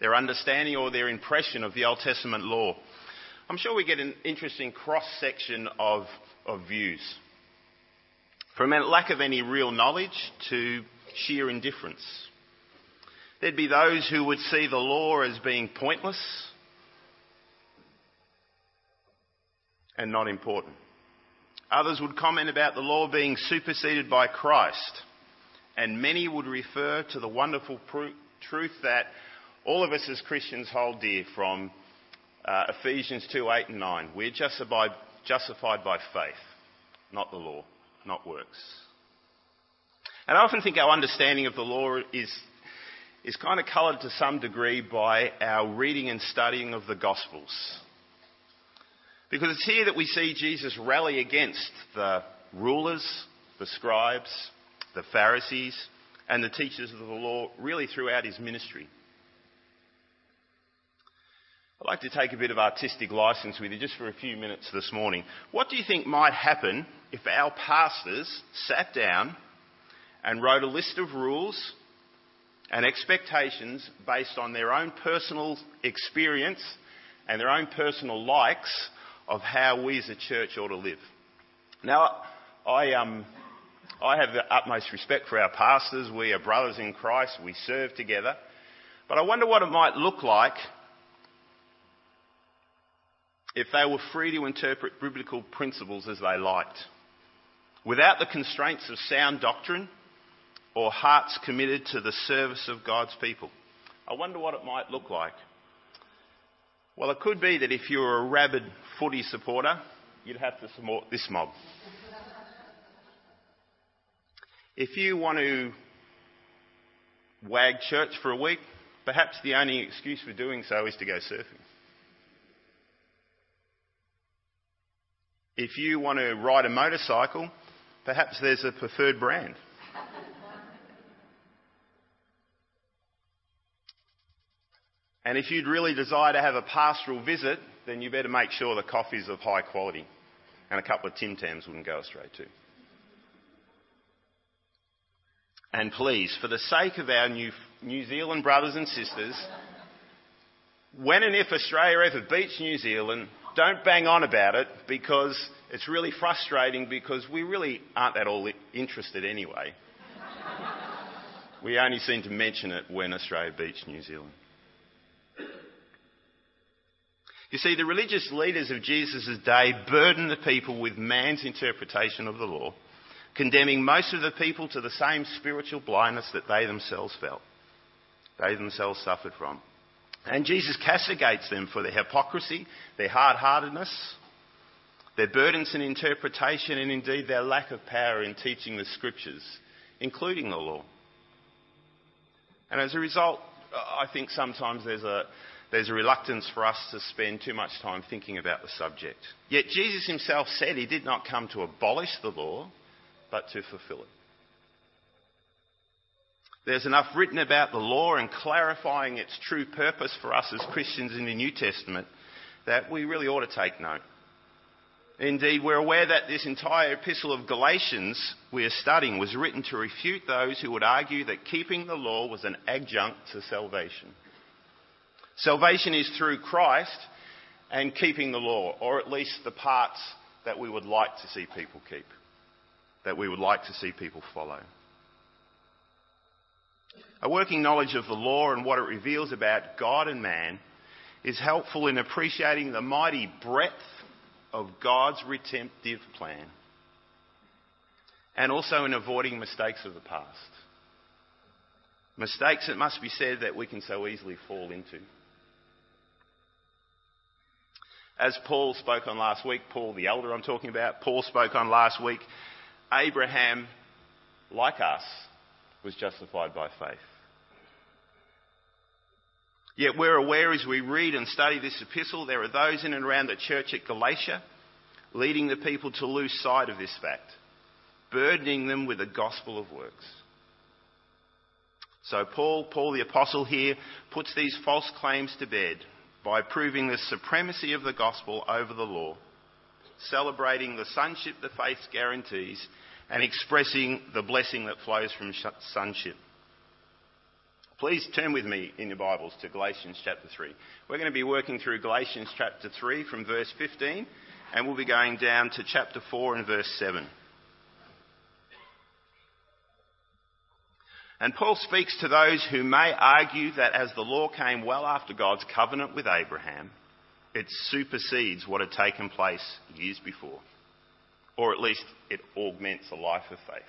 their understanding or their impression of the Old Testament law. I'm sure we get an interesting cross section of, of views. From a lack of any real knowledge to sheer indifference. There'd be those who would see the law as being pointless and not important. Others would comment about the law being superseded by Christ. And many would refer to the wonderful pr- truth that all of us as Christians hold dear from uh, Ephesians 2 8 and 9. We're justified, justified by faith, not the law, not works. And I often think our understanding of the law is, is kind of coloured to some degree by our reading and studying of the Gospels. Because it's here that we see Jesus rally against the rulers, the scribes, the Pharisees, and the teachers of the law really throughout his ministry. I'd like to take a bit of artistic license with you just for a few minutes this morning. What do you think might happen if our pastors sat down and wrote a list of rules and expectations based on their own personal experience and their own personal likes of how we as a church ought to live. Now, I, um, I have the utmost respect for our pastors. We are brothers in Christ. We serve together. But I wonder what it might look like if they were free to interpret biblical principles as they liked, without the constraints of sound doctrine or hearts committed to the service of God's people. I wonder what it might look like. Well, it could be that if you were a rabid footy supporter, you'd have to support this mob. If you want to wag church for a week, perhaps the only excuse for doing so is to go surfing. If you want to ride a motorcycle, perhaps there's a preferred brand. And if you'd really desire to have a pastoral visit, then you better make sure the coffee's of high quality. And a couple of Tim Tams wouldn't go astray too. And please, for the sake of our New, New Zealand brothers and sisters, when and if Australia ever beats New Zealand, don't bang on about it because it's really frustrating because we really aren't that all interested anyway. we only seem to mention it when Australia beats New Zealand. You see, the religious leaders of Jesus' day burdened the people with man's interpretation of the law, condemning most of the people to the same spiritual blindness that they themselves felt, they themselves suffered from. And Jesus castigates them for their hypocrisy, their hard heartedness, their burdensome interpretation, and indeed their lack of power in teaching the scriptures, including the law. And as a result, I think sometimes there's a, there's a reluctance for us to spend too much time thinking about the subject. Yet Jesus himself said he did not come to abolish the law, but to fulfill it. There's enough written about the law and clarifying its true purpose for us as Christians in the New Testament that we really ought to take note. Indeed, we're aware that this entire epistle of Galatians we are studying was written to refute those who would argue that keeping the law was an adjunct to salvation. Salvation is through Christ and keeping the law, or at least the parts that we would like to see people keep, that we would like to see people follow. A working knowledge of the law and what it reveals about God and man is helpful in appreciating the mighty breadth of God's redemptive plan and also in avoiding mistakes of the past. Mistakes, it must be said, that we can so easily fall into. As Paul spoke on last week, Paul the elder I'm talking about, Paul spoke on last week, Abraham, like us, was justified by faith. Yet we're aware as we read and study this epistle, there are those in and around the church at Galatia leading the people to lose sight of this fact, burdening them with the gospel of works. So Paul, Paul the apostle here, puts these false claims to bed by proving the supremacy of the gospel over the law, celebrating the sonship the faith guarantees, and expressing the blessing that flows from sonship. Please turn with me in your Bibles to Galatians chapter 3. We're going to be working through Galatians chapter 3 from verse 15, and we'll be going down to chapter 4 and verse 7. And Paul speaks to those who may argue that as the law came well after God's covenant with Abraham, it supersedes what had taken place years before. Or at least it augments a life of faith.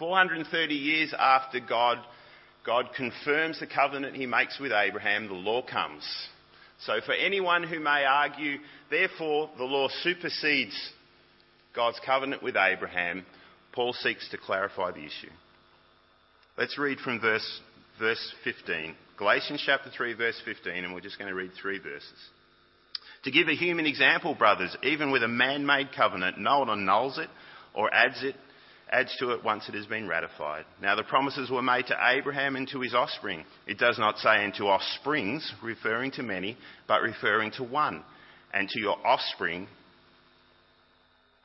430 years after God God confirms the covenant he makes with Abraham, the law comes. So for anyone who may argue, therefore, the law supersedes God's covenant with Abraham, Paul seeks to clarify the issue. Let's read from verse, verse 15. Galatians chapter 3, verse 15, and we're just going to read three verses. To give a human example, brothers, even with a man made covenant, no one annuls it or adds it adds to it once it has been ratified. Now the promises were made to Abraham and to his offspring. It does not say into offsprings, referring to many, but referring to one, and to your offspring,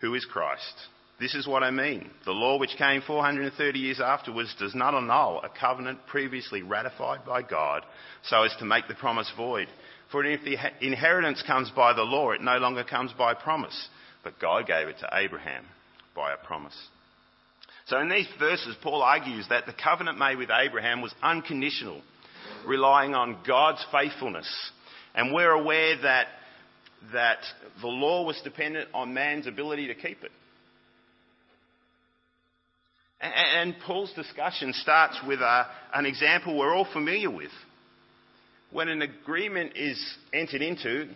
who is Christ. This is what I mean. The law which came 430 years afterwards does not annul a covenant previously ratified by God so as to make the promise void. For if the inheritance comes by the law, it no longer comes by promise, but God gave it to Abraham by a promise. So in these verses, Paul argues that the covenant made with Abraham was unconditional, relying on God's faithfulness. And we're aware that, that the law was dependent on man's ability to keep it. And Paul's discussion starts with a, an example we're all familiar with. When an agreement is entered into,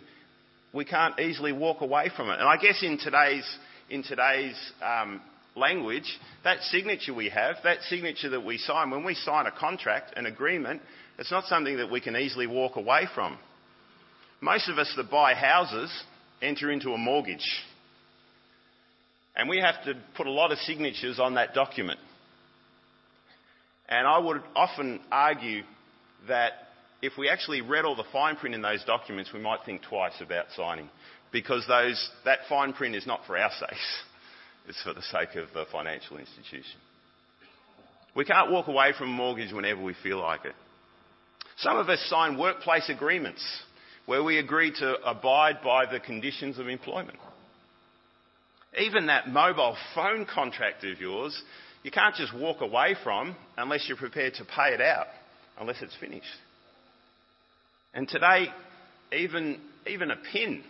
we can't easily walk away from it. And I guess in today's, in today's um, language, that signature we have, that signature that we sign, when we sign a contract, an agreement, it's not something that we can easily walk away from. Most of us that buy houses enter into a mortgage. And we have to put a lot of signatures on that document. And I would often argue that if we actually read all the fine print in those documents, we might think twice about signing. Because those, that fine print is not for our sakes. It's for the sake of the financial institution. We can't walk away from a mortgage whenever we feel like it. Some of us sign workplace agreements where we agree to abide by the conditions of employment. Even that mobile phone contract of yours, you can't just walk away from unless you're prepared to pay it out, unless it's finished. And today, even, even a pin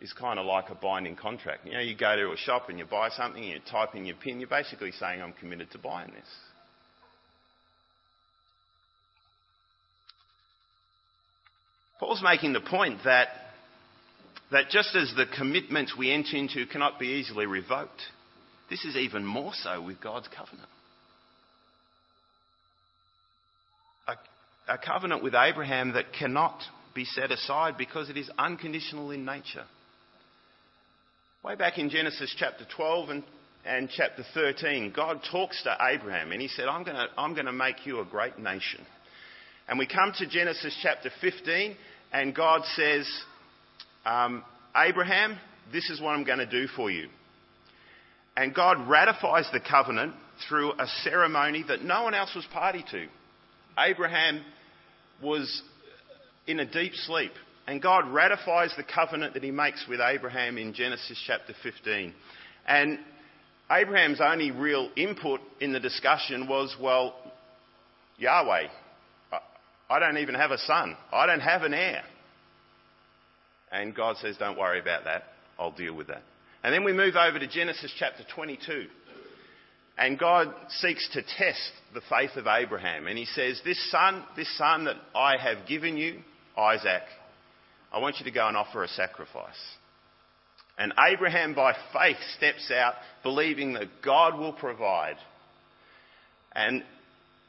is kind of like a binding contract. You know, you go to a shop and you buy something, you type in your PIN, you're basically saying, I'm committed to buying this. Paul's making the point that, that just as the commitments we enter into cannot be easily revoked, this is even more so with God's covenant. A, covenant with Abraham that cannot be set aside because it is unconditional in nature. Way back in Genesis chapter 12 and, and chapter 13, God talks to Abraham and he said, I'm going to I'm going to make you a great nation. And we come to Genesis chapter 15 and God says, um, Abraham, this is what I'm going to do for you. And God ratifies the covenant through a ceremony that no one else was party to. Abraham was in a deep sleep. And God ratifies the covenant that he makes with Abraham in Genesis chapter 15. And Abraham's only real input in the discussion was, well, Yahweh, I don't even have a son. I don't have an heir. And God says, don't worry about that. I'll deal with that. And then we move over to Genesis chapter 22. And God seeks to test the faith of Abraham. And he says, this son, this son that I have given you, Isaac, I want you to go and offer a sacrifice. And Abraham, by faith, steps out, believing that God will provide. And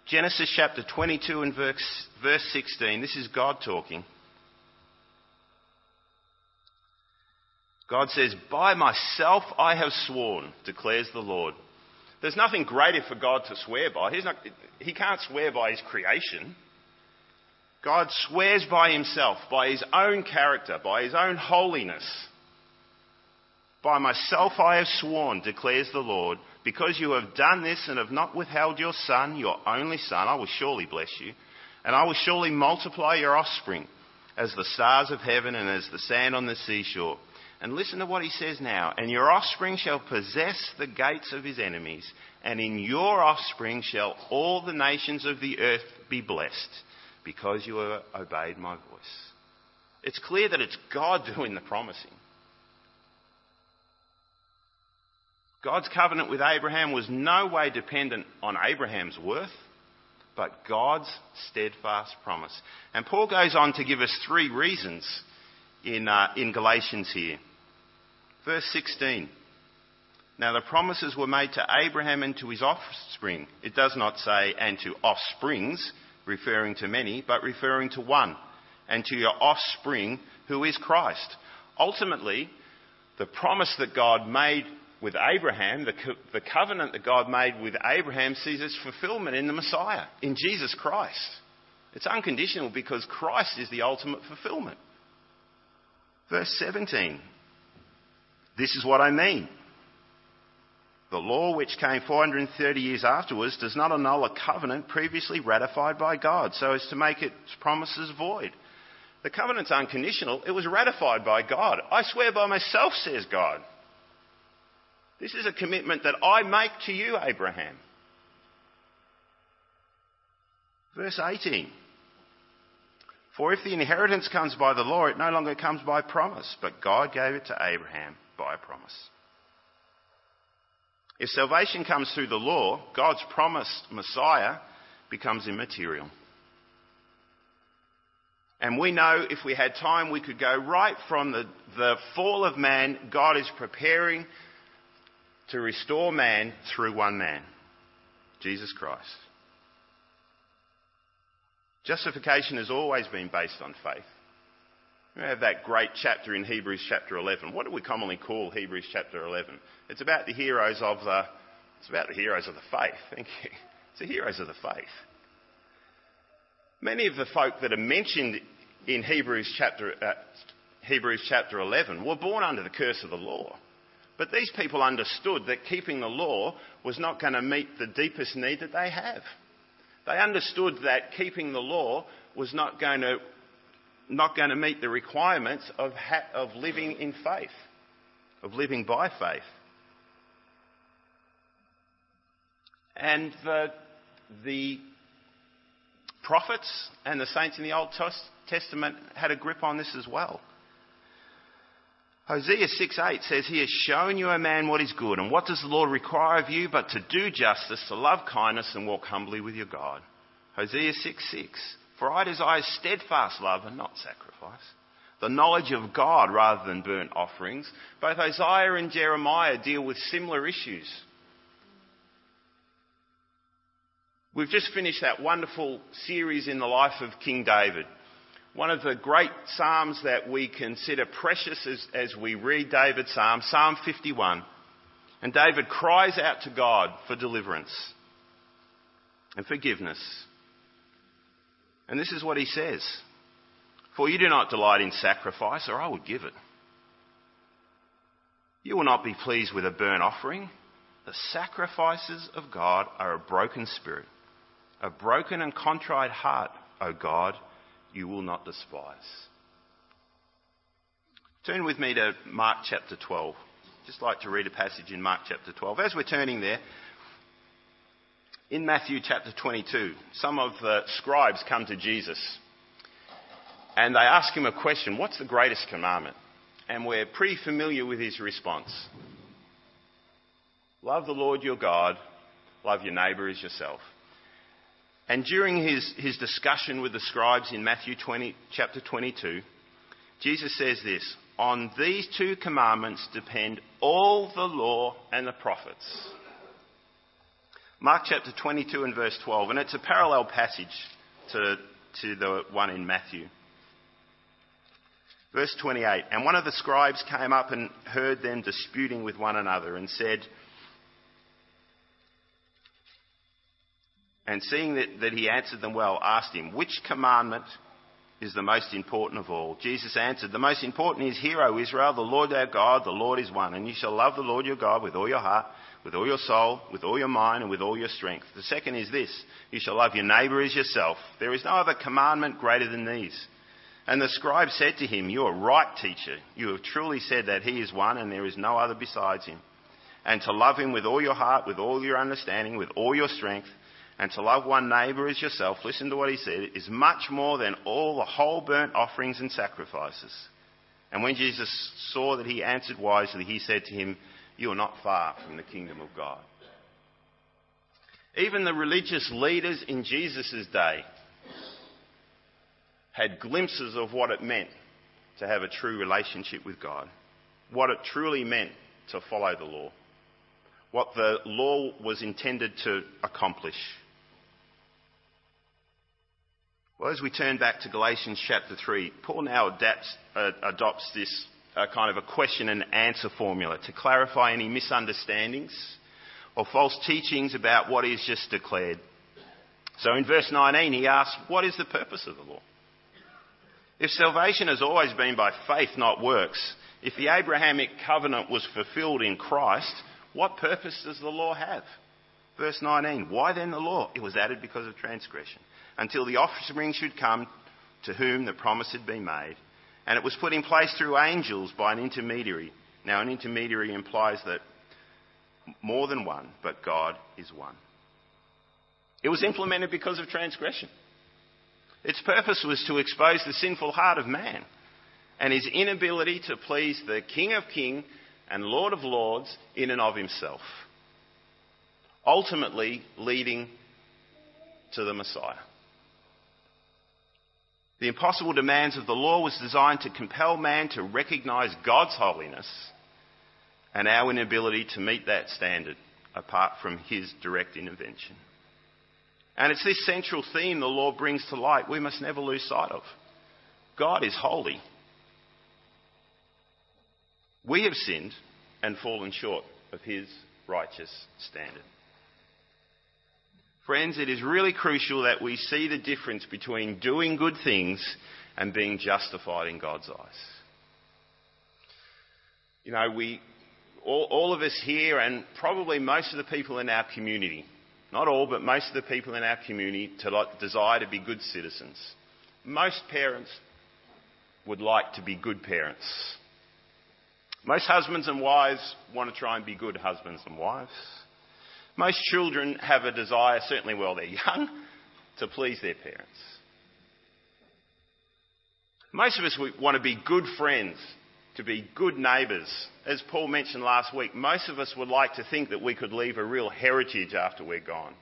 Genesis chapter 22 and verse, verse 16, this is God talking. God says, By myself I have sworn, declares the Lord. There's nothing greater for God to swear by. Not, he can't swear by his creation. God swears by himself, by his own character, by his own holiness. By myself I have sworn, declares the Lord, because you have done this and have not withheld your son, your only son, I will surely bless you, and I will surely multiply your offspring as the stars of heaven and as the sand on the seashore. And listen to what he says now. And your offspring shall possess the gates of his enemies, and in your offspring shall all the nations of the earth be blessed, because you have obeyed my voice. It's clear that it's God doing the promising. God's covenant with Abraham was no way dependent on Abraham's worth, but God's steadfast promise. And Paul goes on to give us three reasons in, uh, in Galatians here. Verse 16. Now the promises were made to Abraham and to his offspring. It does not say, and to offsprings, referring to many, but referring to one, and to your offspring, who is Christ. Ultimately, the promise that God made with Abraham, the, co- the covenant that God made with Abraham, sees its fulfillment in the Messiah, in Jesus Christ. It's unconditional because Christ is the ultimate fulfillment. Verse 17. This is what I mean. The law, which came 430 years afterwards, does not annul a covenant previously ratified by God so as to make its promises void. The covenant's unconditional. It was ratified by God. I swear by myself, says God. This is a commitment that I make to you, Abraham. Verse 18. For if the inheritance comes by the law, it no longer comes by promise, but God gave it to Abraham by promise. If salvation comes through the law, God's promised Messiah becomes immaterial. And we know if we had time, we could go right from the, the fall of man, God is preparing to restore man through one man, Jesus Christ. Justification has always been based on faith. We have that great chapter in Hebrews chapter 11. What do we commonly call Hebrews chapter 11? It's about the heroes of the, it's about the heroes of the faith. Thank you. It's the heroes of the faith. Many of the folk that are mentioned in Hebrews chapter, uh, Hebrews chapter 11 were born under the curse of the law. But these people understood that keeping the law was not going to meet the deepest need that they have. They understood that keeping the law was not going to, not going to meet the requirements of, ha- of living in faith, of living by faith. And the, the prophets and the saints in the Old Testament had a grip on this as well. Hosea 6:8 says, He has shown you, a man, what is good. And what does the Lord require of you but to do justice, to love kindness, and walk humbly with your God? Hosea 6:6. For I desire steadfast love and not sacrifice. The knowledge of God rather than burnt offerings. Both Isaiah and Jeremiah deal with similar issues. We've just finished that wonderful series in the life of King David one of the great psalms that we consider precious as, as we read David's psalm, Psalm 51. And David cries out to God for deliverance and forgiveness. And this is what he says For you do not delight in sacrifice, or I would give it. You will not be pleased with a burnt offering. The sacrifices of God are a broken spirit, a broken and contrite heart, O God you will not despise. Turn with me to Mark chapter 12. Just like to read a passage in Mark chapter 12. As we're turning there, in Matthew chapter 22, some of the scribes come to Jesus and they ask him a question What's the greatest commandment? And we're pretty familiar with his response Love the Lord your God, love your neighbour as yourself. And during his, his discussion with the scribes in Matthew 20, chapter 22, Jesus says this On these two commandments depend all the law and the prophets. Mark chapter 22 and verse 12, and it's a parallel passage to, to the one in Matthew. Verse 28 And one of the scribes came up and heard them disputing with one another and said, and seeing that, that he answered them well, asked him, Which commandment is the most important of all. Jesus answered, The most important is, Hear, O Israel, the Lord our God, the Lord is one, and you shall love the Lord your God with all your heart, with all your soul, with all your mind, and with all your strength. The second is this You shall love your neighbour as yourself. There is no other commandment greater than these. And the scribe said to him, You are right, teacher. You have truly said that he is one, and there is no other besides him. And to love him with all your heart, with all your understanding, with all your strength and to love one neighbour as yourself, listen to what he said, is much more than all the whole burnt offerings and sacrifices. And when Jesus saw that he answered wisely, he said to him, You are not far from the kingdom of God. Even the religious leaders in Jesus' day had glimpses of what it meant to have a true relationship with God, what it truly meant to follow the law, what the law was intended to accomplish. Well, as we turn back to Galatians chapter 3, Paul now adapts, uh, adopts this uh, kind of a question and answer formula to clarify any misunderstandings or false teachings about what he's just declared. So in verse 19, he asks, What is the purpose of the law? If salvation has always been by faith, not works, if the Abrahamic covenant was fulfilled in Christ, what purpose does the law have? Verse 19, Why then the law? It was added because of transgression until the offspring should come to whom the promise had been made. And it was put in place through angels by an intermediary. Now, an intermediary implies that more than one, but God is one. It was implemented because of transgression. Its purpose was to expose the sinful heart of man and his inability to please the King of Kings and Lord of Lords in and of himself, ultimately leading to the Messiah. The impossible demands of the law was designed to compel man to recognize God's holiness and our inability to meet that standard apart from his direct intervention. And it's this central theme the law brings to light we must never lose sight of. God is holy. We have sinned and fallen short of his righteous standard. Friends, it is really crucial that we see the difference between doing good things and being justified in God's eyes. You know, we, all, all of us here, and probably most of the people in our community, not all, but most of the people in our community, to like, desire to be good citizens. Most parents would like to be good parents. Most husbands and wives want to try and be good husbands and wives. Most children have a desire, certainly while they're young, to please their parents. Most of us want to be good friends, to be good neighbours. As Paul mentioned last week, most of us would like to think that we could leave a real heritage after we're gone.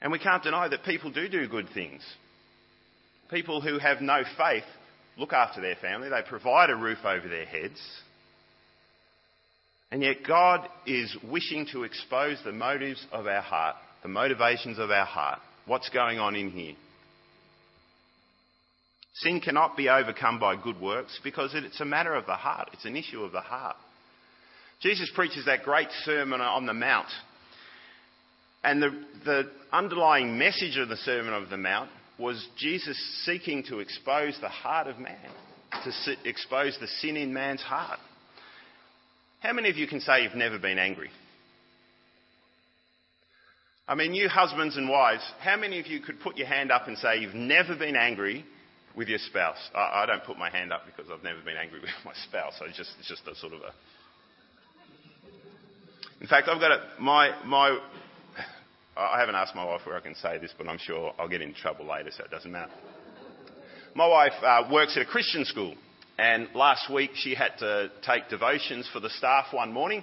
And we can't deny that people do do good things. People who have no faith look after their family, they provide a roof over their heads. And yet God is wishing to expose the motives of our heart, the motivations of our heart. What's going on in here? Sin cannot be overcome by good works because it's a matter of the heart. It's an issue of the heart. Jesus preaches that great sermon on the Mount. And the, the underlying message of the Sermon on the Mount was Jesus seeking to expose the heart of man, to expose the sin in man's heart. How many of you can say you've never been angry? I mean, you husbands and wives, how many of you could put your hand up and say you've never been angry with your spouse? I, I don't put my hand up because I've never been angry with my spouse. So it's just, it's just a sort of a. In fact, I've got a, my, my I haven't asked my wife where I can say this, but I'm sure I'll get into trouble later, so it doesn't matter. My wife uh, works at a Christian school, and last week she had to take devotions for the staff one morning,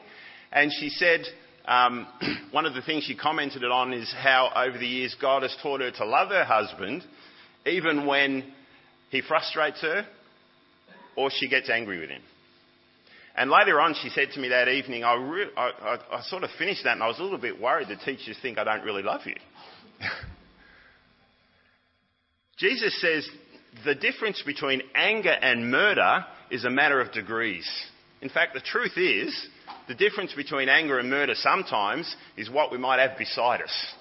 and she said um, one of the things she commented on is how over the years God has taught her to love her husband, even when he frustrates her or she gets angry with him. And later on, she said to me that evening, I, re- I, I, I sort of finished that and I was a little bit worried the teachers think I don't really love you. Jesus says the difference between anger and murder is a matter of degrees. In fact, the truth is, the difference between anger and murder sometimes is what we might have beside us.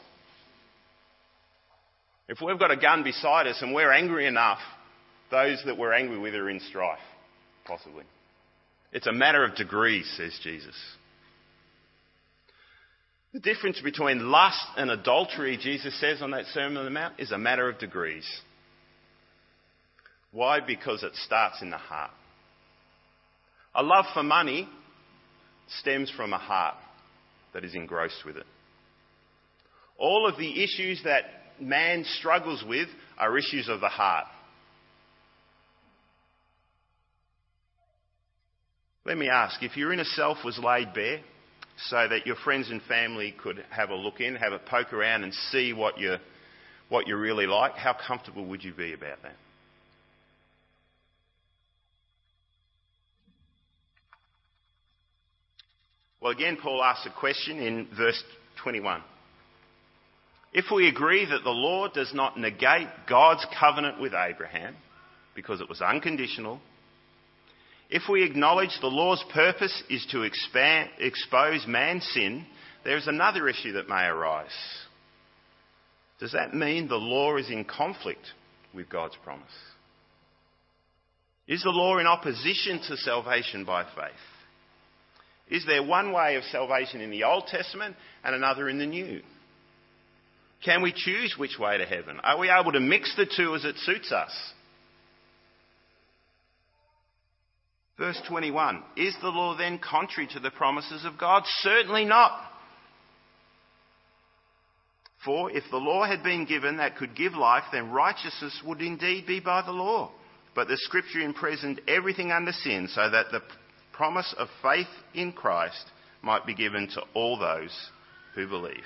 If we've got a gun beside us and we're angry enough, those that we're angry with are in strife, possibly. It's a matter of degrees, says Jesus. The difference between lust and adultery, Jesus says on that Sermon on the Mount, is a matter of degrees. Why? Because it starts in the heart. A love for money stems from a heart that is engrossed with it. All of the issues that man struggles with are issues of the heart. Let me ask if your inner self was laid bare so that your friends and family could have a look in, have a poke around, and see what you're, what you're really like, how comfortable would you be about that? Well, again, Paul asks a question in verse 21. If we agree that the law does not negate God's covenant with Abraham, because it was unconditional, if we acknowledge the law's purpose is to expand, expose man's sin, there is another issue that may arise. Does that mean the law is in conflict with God's promise? Is the law in opposition to salvation by faith? Is there one way of salvation in the Old Testament and another in the New? Can we choose which way to heaven? Are we able to mix the two as it suits us? Verse 21 Is the law then contrary to the promises of God? Certainly not. For if the law had been given that could give life, then righteousness would indeed be by the law. But the Scripture imprisoned everything under sin so that the promise of faith in Christ might be given to all those who believe.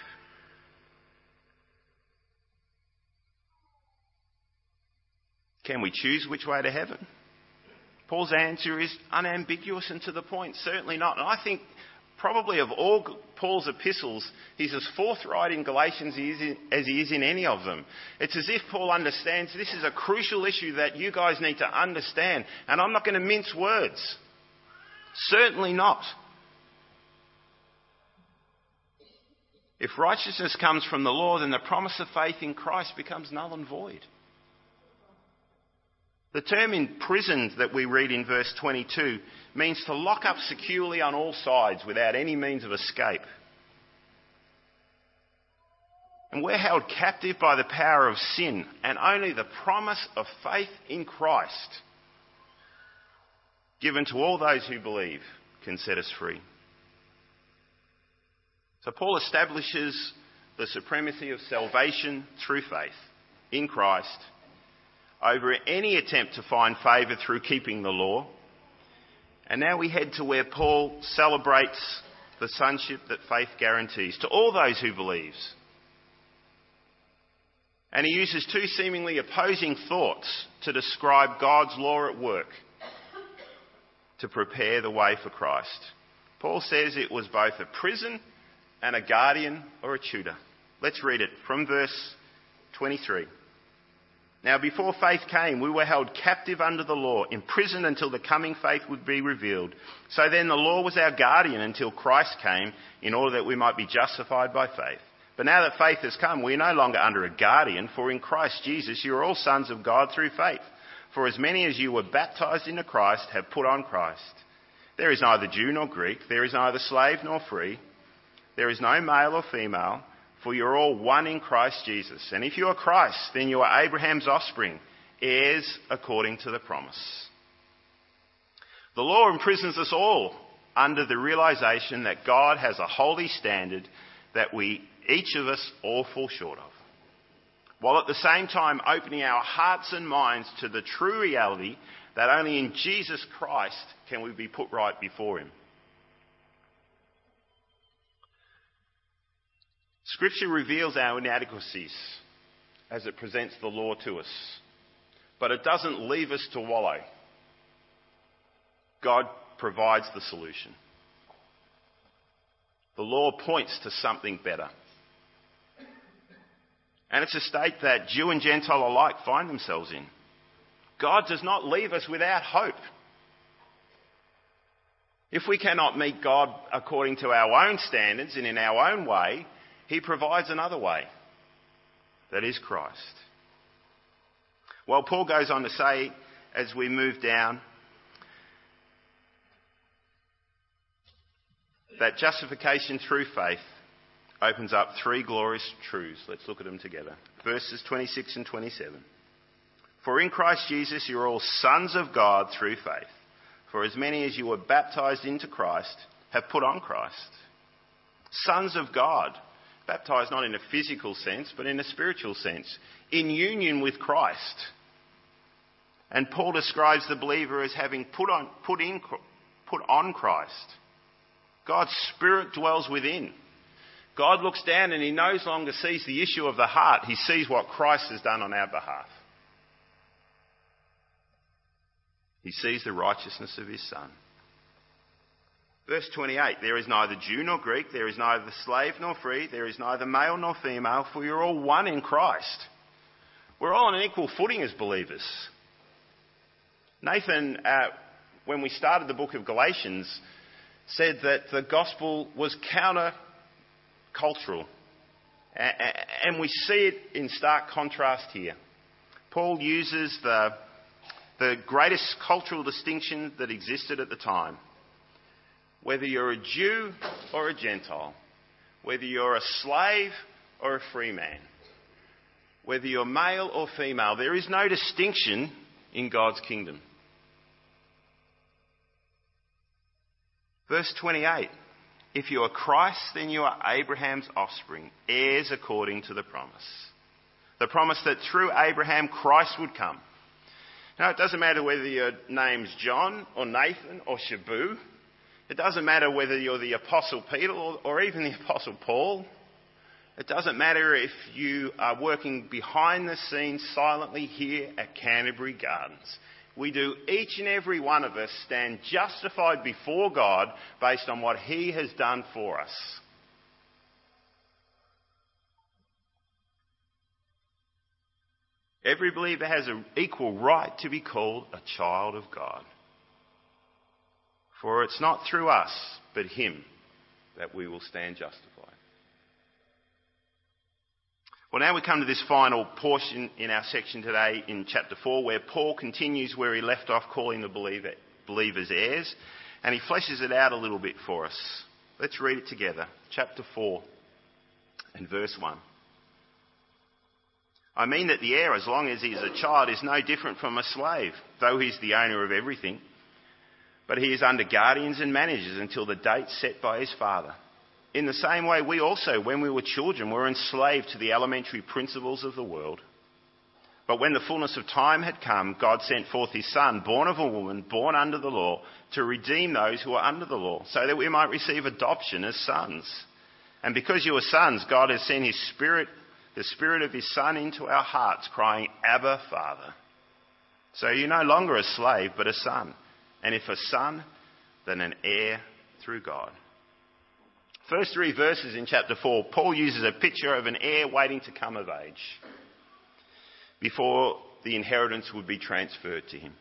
Can we choose which way to heaven? Paul's answer is unambiguous and to the point, certainly not. And I think probably of all Paul's epistles, he's as forthright in Galatians as he is in any of them. It's as if Paul understands this is a crucial issue that you guys need to understand. And I'm not going to mince words. Certainly not. If righteousness comes from the law, then the promise of faith in Christ becomes null and void. The term imprisoned that we read in verse 22 means to lock up securely on all sides without any means of escape. And we're held captive by the power of sin, and only the promise of faith in Christ given to all those who believe can set us free. So Paul establishes the supremacy of salvation through faith in Christ over any attempt to find favour through keeping the law. And now we head to where Paul celebrates the sonship that faith guarantees to all those who believes. And he uses two seemingly opposing thoughts to describe God's law at work to prepare the way for Christ. Paul says it was both a prison and a guardian or a tutor. Let's read it from verse 23. Now, before faith came, we were held captive under the law, imprisoned until the coming faith would be revealed. So then the law was our guardian until Christ came, in order that we might be justified by faith. But now that faith has come, we are no longer under a guardian, for in Christ Jesus you are all sons of God through faith. For as many as you were baptized into Christ have put on Christ. There is neither Jew nor Greek, there is neither slave nor free, there is no male or female, for you're all one in Christ Jesus. And if you are Christ, then you are Abraham's offspring, heirs according to the promise. The law imprisons us all under the realization that God has a holy standard that we, each of us, all fall short of while at the same time opening our hearts and minds to the true reality that only in Jesus Christ can we be put right before Him. Scripture reveals our inadequacies as it presents the law to us, but it doesn't leave us to wallow. God provides the solution. The law points to something better. And it's a state that Jew and Gentile alike find themselves in. God does not leave us without hope. If we cannot meet God according to our own standards and in our own way, He provides another way. that is Christ. Well, Paul goes on to say, as we move down, that justification through faith opens up three glorious truths. Let's look at them together. Verses 26 and 27. For in Christ Jesus you're all sons of God through faith. For as many as you were baptized into Christ have put on Christ. Sons of God. Baptized not in a physical sense, but in a spiritual sense. In union with Christ. And Paul describes the believer as having put on, put in, put on Christ. God's Spirit dwells within. God looks down and he no longer sees the issue of the heart. He sees what Christ has done on our behalf. He sees the righteousness of his Son. Verse 28 There is neither Jew nor Greek, there is neither slave nor free, there is neither male nor female, for you're all one in Christ. We're all on an equal footing as believers. Nathan, uh, when we started the book of Galatians, said that the gospel was counter cultural. And we see it in stark contrast here. Paul uses the, the greatest cultural distinction that existed at the time. Whether you're a Jew or a Gentile, whether you're a slave or a free man, whether you're male or female, there is no distinction in God's kingdom. Verse 28 If you are Christ, then you are Abraham's offspring, heirs according to the promise. The promise that through Abraham Christ would come. Now, it doesn't matter whether your name's John or Nathan or Shabu. It doesn't matter whether you're the Apostle Peter or, or even the Apostle Paul. It doesn't matter if you are working behind the scenes silently here at Canterbury Gardens we do, each and every one of us stand justified before God based on what He has done for us. Every believer has an equal right to be called a child of God. For it's not through us, but Him, that we will stand justified. Well, now we come to this final portion in our section today in chapter 4, where Paul continues where he left off, calling the believer, believers heirs, and he fleshes it out a little bit for us. Let's read it together. Chapter 4 and verse 1. I mean that the heir, as long as he is a child, is no different from a slave, though he's the owner of everything. But he is under guardians and managers until the date set by his father. In the same way, we also, when we were children, were enslaved to the elementary principles of the world. But when the fullness of time had come, God sent forth his Son, born of a woman, born under the law, to redeem those who are under the law, so that we might receive adoption as sons. And because you are sons, God has sent his Spirit, the Spirit of his Son, into our hearts, crying, Abba, Father. So you're no longer a slave, but a son. And if a son, then an heir through God. First three verses in chapter 4, Paul uses a picture of an heir waiting to come of age before the inheritance would be transferred to him.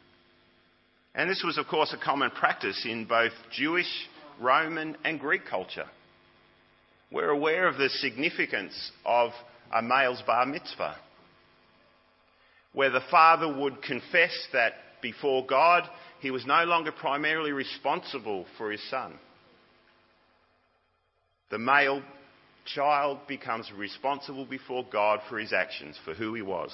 And this was, of course, a common practice in both Jewish, Roman, and Greek culture. We're aware of the significance of a male's bar mitzvah, where the father would confess that before God he was no longer primarily responsible for his son the male child becomes responsible before God for his actions, for who he was.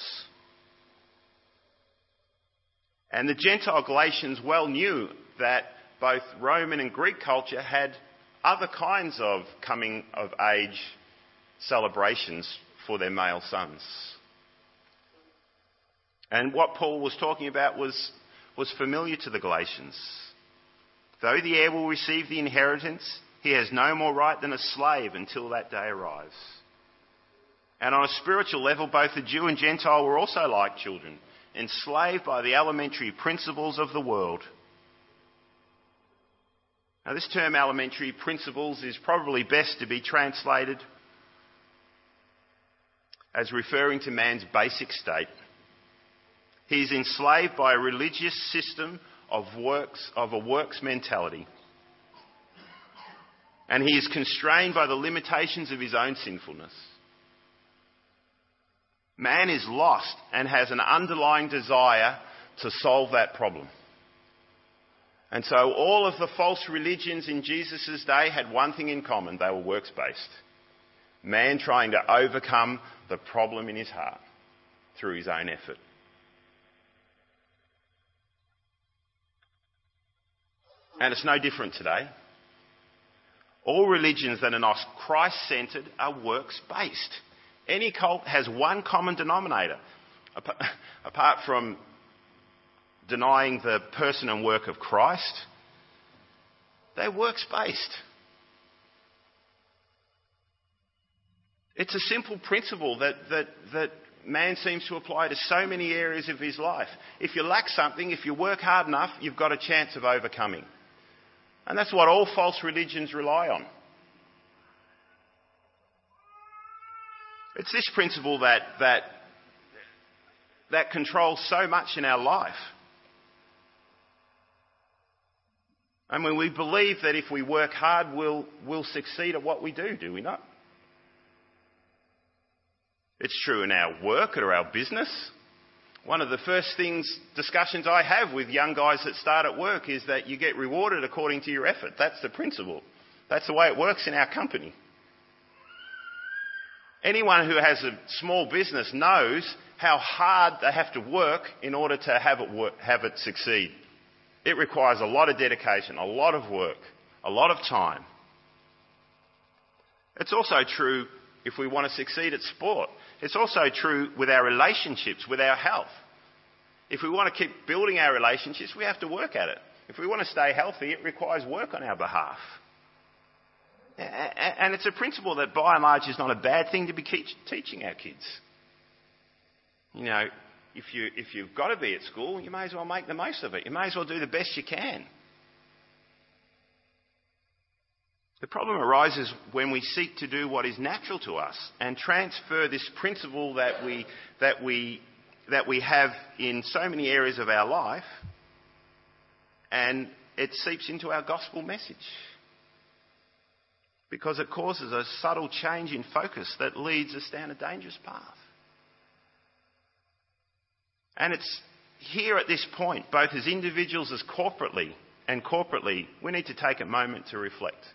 And the Gentile Galatians well knew that both Roman and Greek culture had other kinds of coming of age celebrations for their male sons. And what Paul was talking about was, was familiar to the Galatians. Though the heir will receive the inheritance, he has no more right than a slave until that day arrives. And on a spiritual level, both the Jew and Gentile were also like children, enslaved by the elementary principles of the world. Now, this term elementary principles is probably best to be translated as referring to man's basic state. He is enslaved by a religious system of works, of a works mentality and he is constrained by the limitations of his own sinfulness. Man is lost and has an underlying desire to solve that problem. And so all of the false religions in Jesus' day had one thing in common. They were works based. Man trying to overcome the problem in his heart through his own effort. And it's no different today. All religions that are not Christ centered are works based. Any cult has one common denominator. Apart from denying the person and work of Christ, they're works based. It's a simple principle that, that, that man seems to apply to so many areas of his life. If you lack something, if you work hard enough, you've got a chance of overcoming. And that's what all false religions rely on. It's this principle that, that, that controls so much in our life. I mean, we believe that if we work hard, we'll, we'll succeed at what we do, do we not? It's true in our work or our business. One of the first things, discussions I have with young guys that start at work is that you get rewarded according to your effort. That's the principle. That's the way it works in our company. Anyone who has a small business knows how hard they have to work in order to have it, work, have it succeed. It requires a lot of dedication, a lot of work, a lot of time. It's also true if we want to succeed at sport. It's also true with our relationships, with our health. If we want to keep building our relationships, we have to work at it. If we want to stay healthy, it requires work on our behalf. And it's a principle that by and large is not a bad thing to be teaching our kids. You know, if, you, if you've got to be at school, you may as well make the most of it. You may as well do the best you can. The problem arises when we seek to do what is natural to us and transfer this principle that we, that we, that we have in so many areas of our life and it seeps into our gospel message. Because it causes a subtle change in focus that leads us down a dangerous path. And it's here at this point, both as individuals as corporately, and corporately, we need to take a moment to reflect.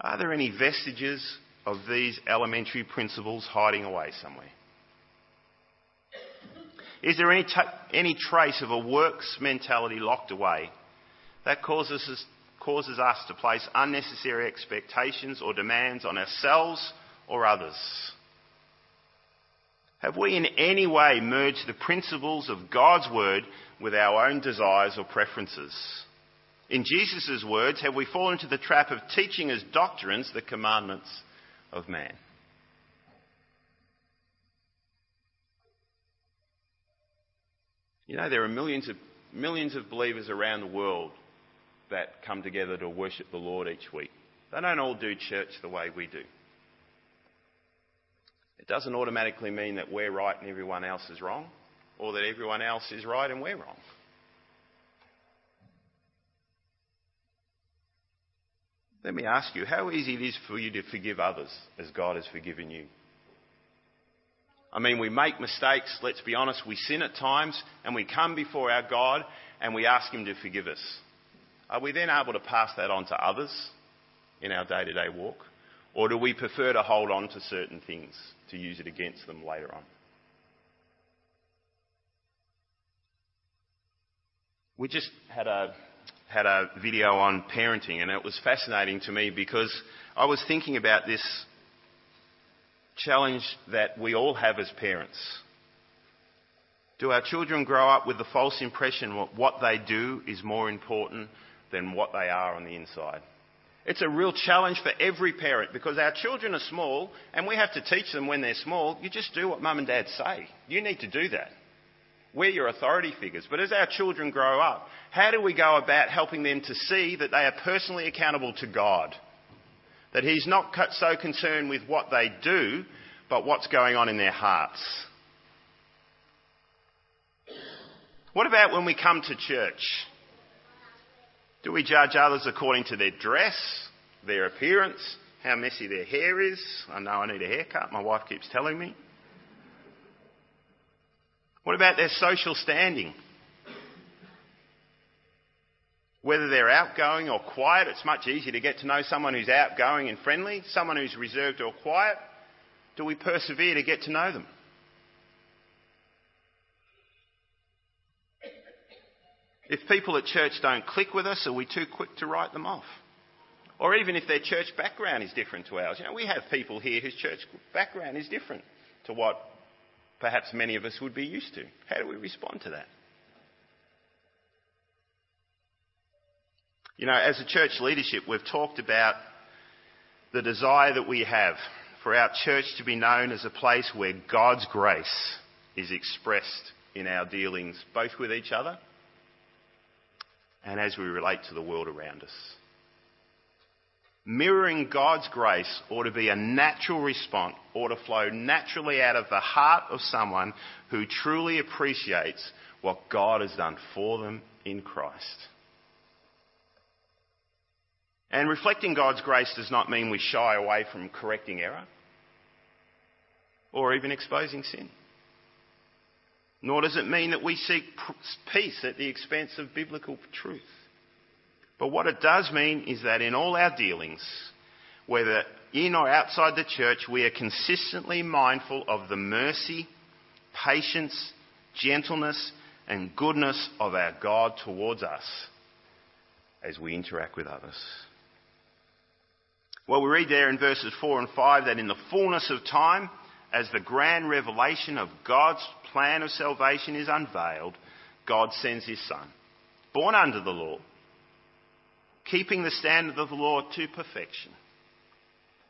Are there any vestiges of these elementary principles hiding away somewhere? Is there any, t- any trace of a works mentality locked away that causes us, causes us to place unnecessary expectations or demands on ourselves or others? Have we in any way merged the principles of God's Word with our own desires or preferences? In Jesus' words, have we fallen into the trap of teaching as doctrines the commandments of man? You know, there are millions of, millions of believers around the world that come together to worship the Lord each week. They don't all do church the way we do. It doesn't automatically mean that we're right and everyone else is wrong, or that everyone else is right and we're wrong. Let me ask you, how easy it is for you to forgive others as God has forgiven you. I mean, we make mistakes, let's be honest, we sin at times, and we come before our God and we ask Him to forgive us. Are we then able to pass that on to others in our day to day walk? Or do we prefer to hold on to certain things to use it against them later on? We just had a had a video on parenting, and it was fascinating to me because I was thinking about this challenge that we all have as parents. Do our children grow up with the false impression that what they do is more important than what they are on the inside? It's a real challenge for every parent because our children are small and we have to teach them when they're small. You just do what mum and dad say. You need to do that. We're your authority figures. But as our children grow up, how do we go about helping them to see that they are personally accountable to God? That He's not so concerned with what they do, but what's going on in their hearts. What about when we come to church? Do we judge others according to their dress, their appearance, how messy their hair is. I know I need a haircut, my wife keeps telling me. What about their social standing? Whether they're outgoing or quiet, it's much easier to get to know someone who's outgoing and friendly, someone who's reserved or quiet. Do we persevere to get to know them? If people at church don't click with us, are we too quick to write them off? Or even if their church background is different to ours. You know, we have people here whose church background is different to what perhaps many of us would be used to. How do we respond to that? You know, as a church leadership, we've talked about the desire that we have for our church to be known as a place where God's grace is expressed in our dealings, both with each other and as we relate to the world around us. Mirroring God's grace ought to be a natural response, ought to flow naturally out of the heart of someone who truly appreciates what God has done for them in Christ. And reflecting God's grace does not mean we shy away from correcting error or even exposing sin. Nor does it mean that we seek peace at the expense of biblical truth. But what it does mean is that in all our dealings, whether in or outside the church, we are consistently mindful of the mercy, patience, gentleness, and goodness of our God towards us as we interact with others. Well, we read there in verses 4 and 5 that in the fullness of time, as the grand revelation of God's plan of salvation is unveiled, God sends his Son, born under the law, keeping the standard of the law to perfection,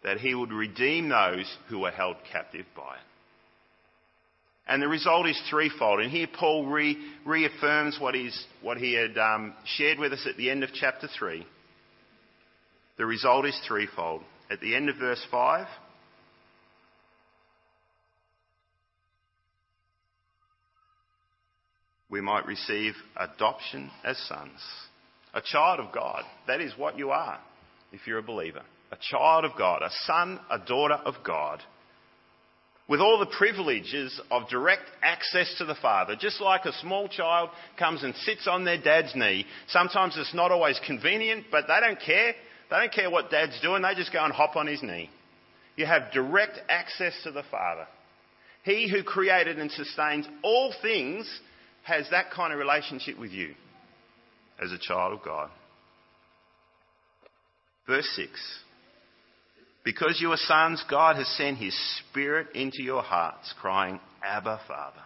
that he would redeem those who were held captive by it. And the result is threefold. And here Paul re- reaffirms what, what he had um, shared with us at the end of chapter 3. The result is threefold. At the end of verse 5, we might receive adoption as sons. A child of God. That is what you are if you're a believer. A child of God, a son, a daughter of God. With all the privileges of direct access to the Father. Just like a small child comes and sits on their dad's knee. Sometimes it's not always convenient, but they don't care. They don't care what dad's doing, they just go and hop on his knee. You have direct access to the Father. He who created and sustains all things has that kind of relationship with you as a child of God. Verse 6 Because you are sons, God has sent his Spirit into your hearts, crying, Abba, Father.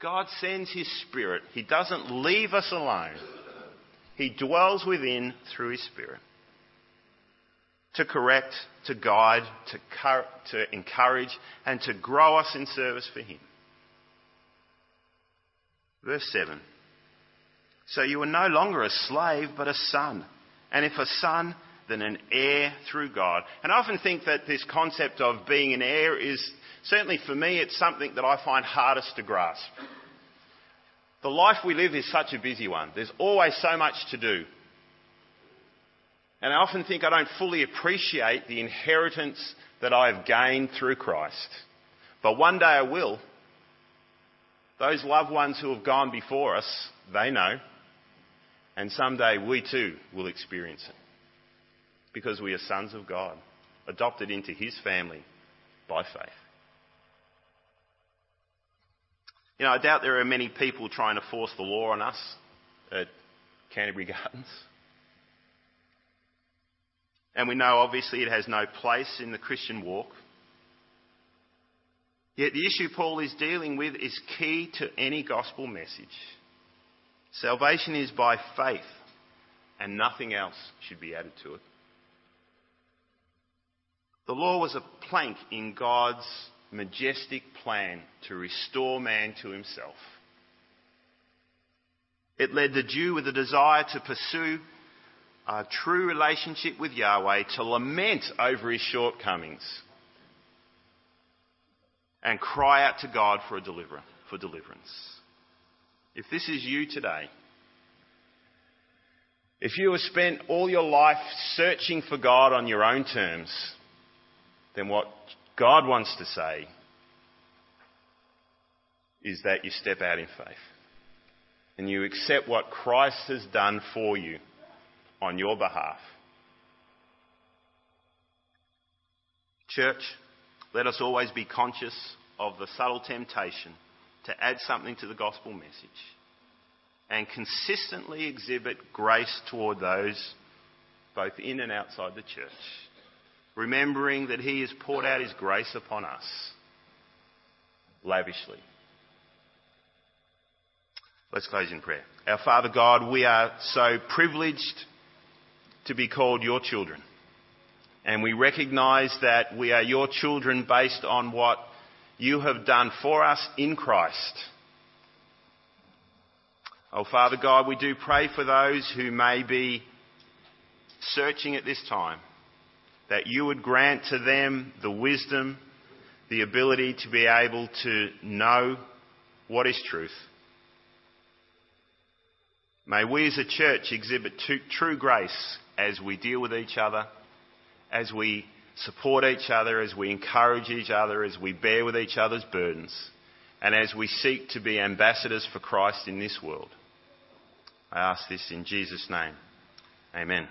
God sends his Spirit. He doesn't leave us alone. He dwells within through his Spirit to correct, to guide, to, to encourage, and to grow us in service for him. Verse 7 So you are no longer a slave, but a son. And if a son, then an heir through God. And I often think that this concept of being an heir is, certainly for me, it's something that I find hardest to grasp. The life we live is such a busy one. There's always so much to do. And I often think I don't fully appreciate the inheritance that I have gained through Christ. But one day I will. Those loved ones who have gone before us, they know. And someday we too will experience it. Because we are sons of God, adopted into His family by faith. You know, I doubt there are many people trying to force the law on us at Canterbury Gardens. And we know obviously it has no place in the Christian walk. Yet the issue Paul is dealing with is key to any gospel message. Salvation is by faith, and nothing else should be added to it. The law was a plank in God's majestic plan to restore man to himself. It led the Jew with a desire to pursue a true relationship with Yahweh, to lament over his shortcomings, and cry out to God for a deliverer, for deliverance. If this is you today, If you have spent all your life searching for God on your own terms, then what God wants to say is that you step out in faith and you accept what Christ has done for you on your behalf. Church, let us always be conscious of the subtle temptation to add something to the gospel message and consistently exhibit grace toward those both in and outside the church, remembering that He has poured out His grace upon us lavishly. Let's close in prayer. Our Father God, we are so privileged to be called your children. And we recognize that we are your children based on what you have done for us in Christ. Oh, Father God, we do pray for those who may be searching at this time, that you would grant to them the wisdom, the ability to be able to know what is truth. May we as a church exhibit true grace as we deal with each other, as we support each other, as we encourage each other, as we bear with each other's burdens, and as we seek to be ambassadors for Christ in this world. I ask this in Jesus' name. Amen.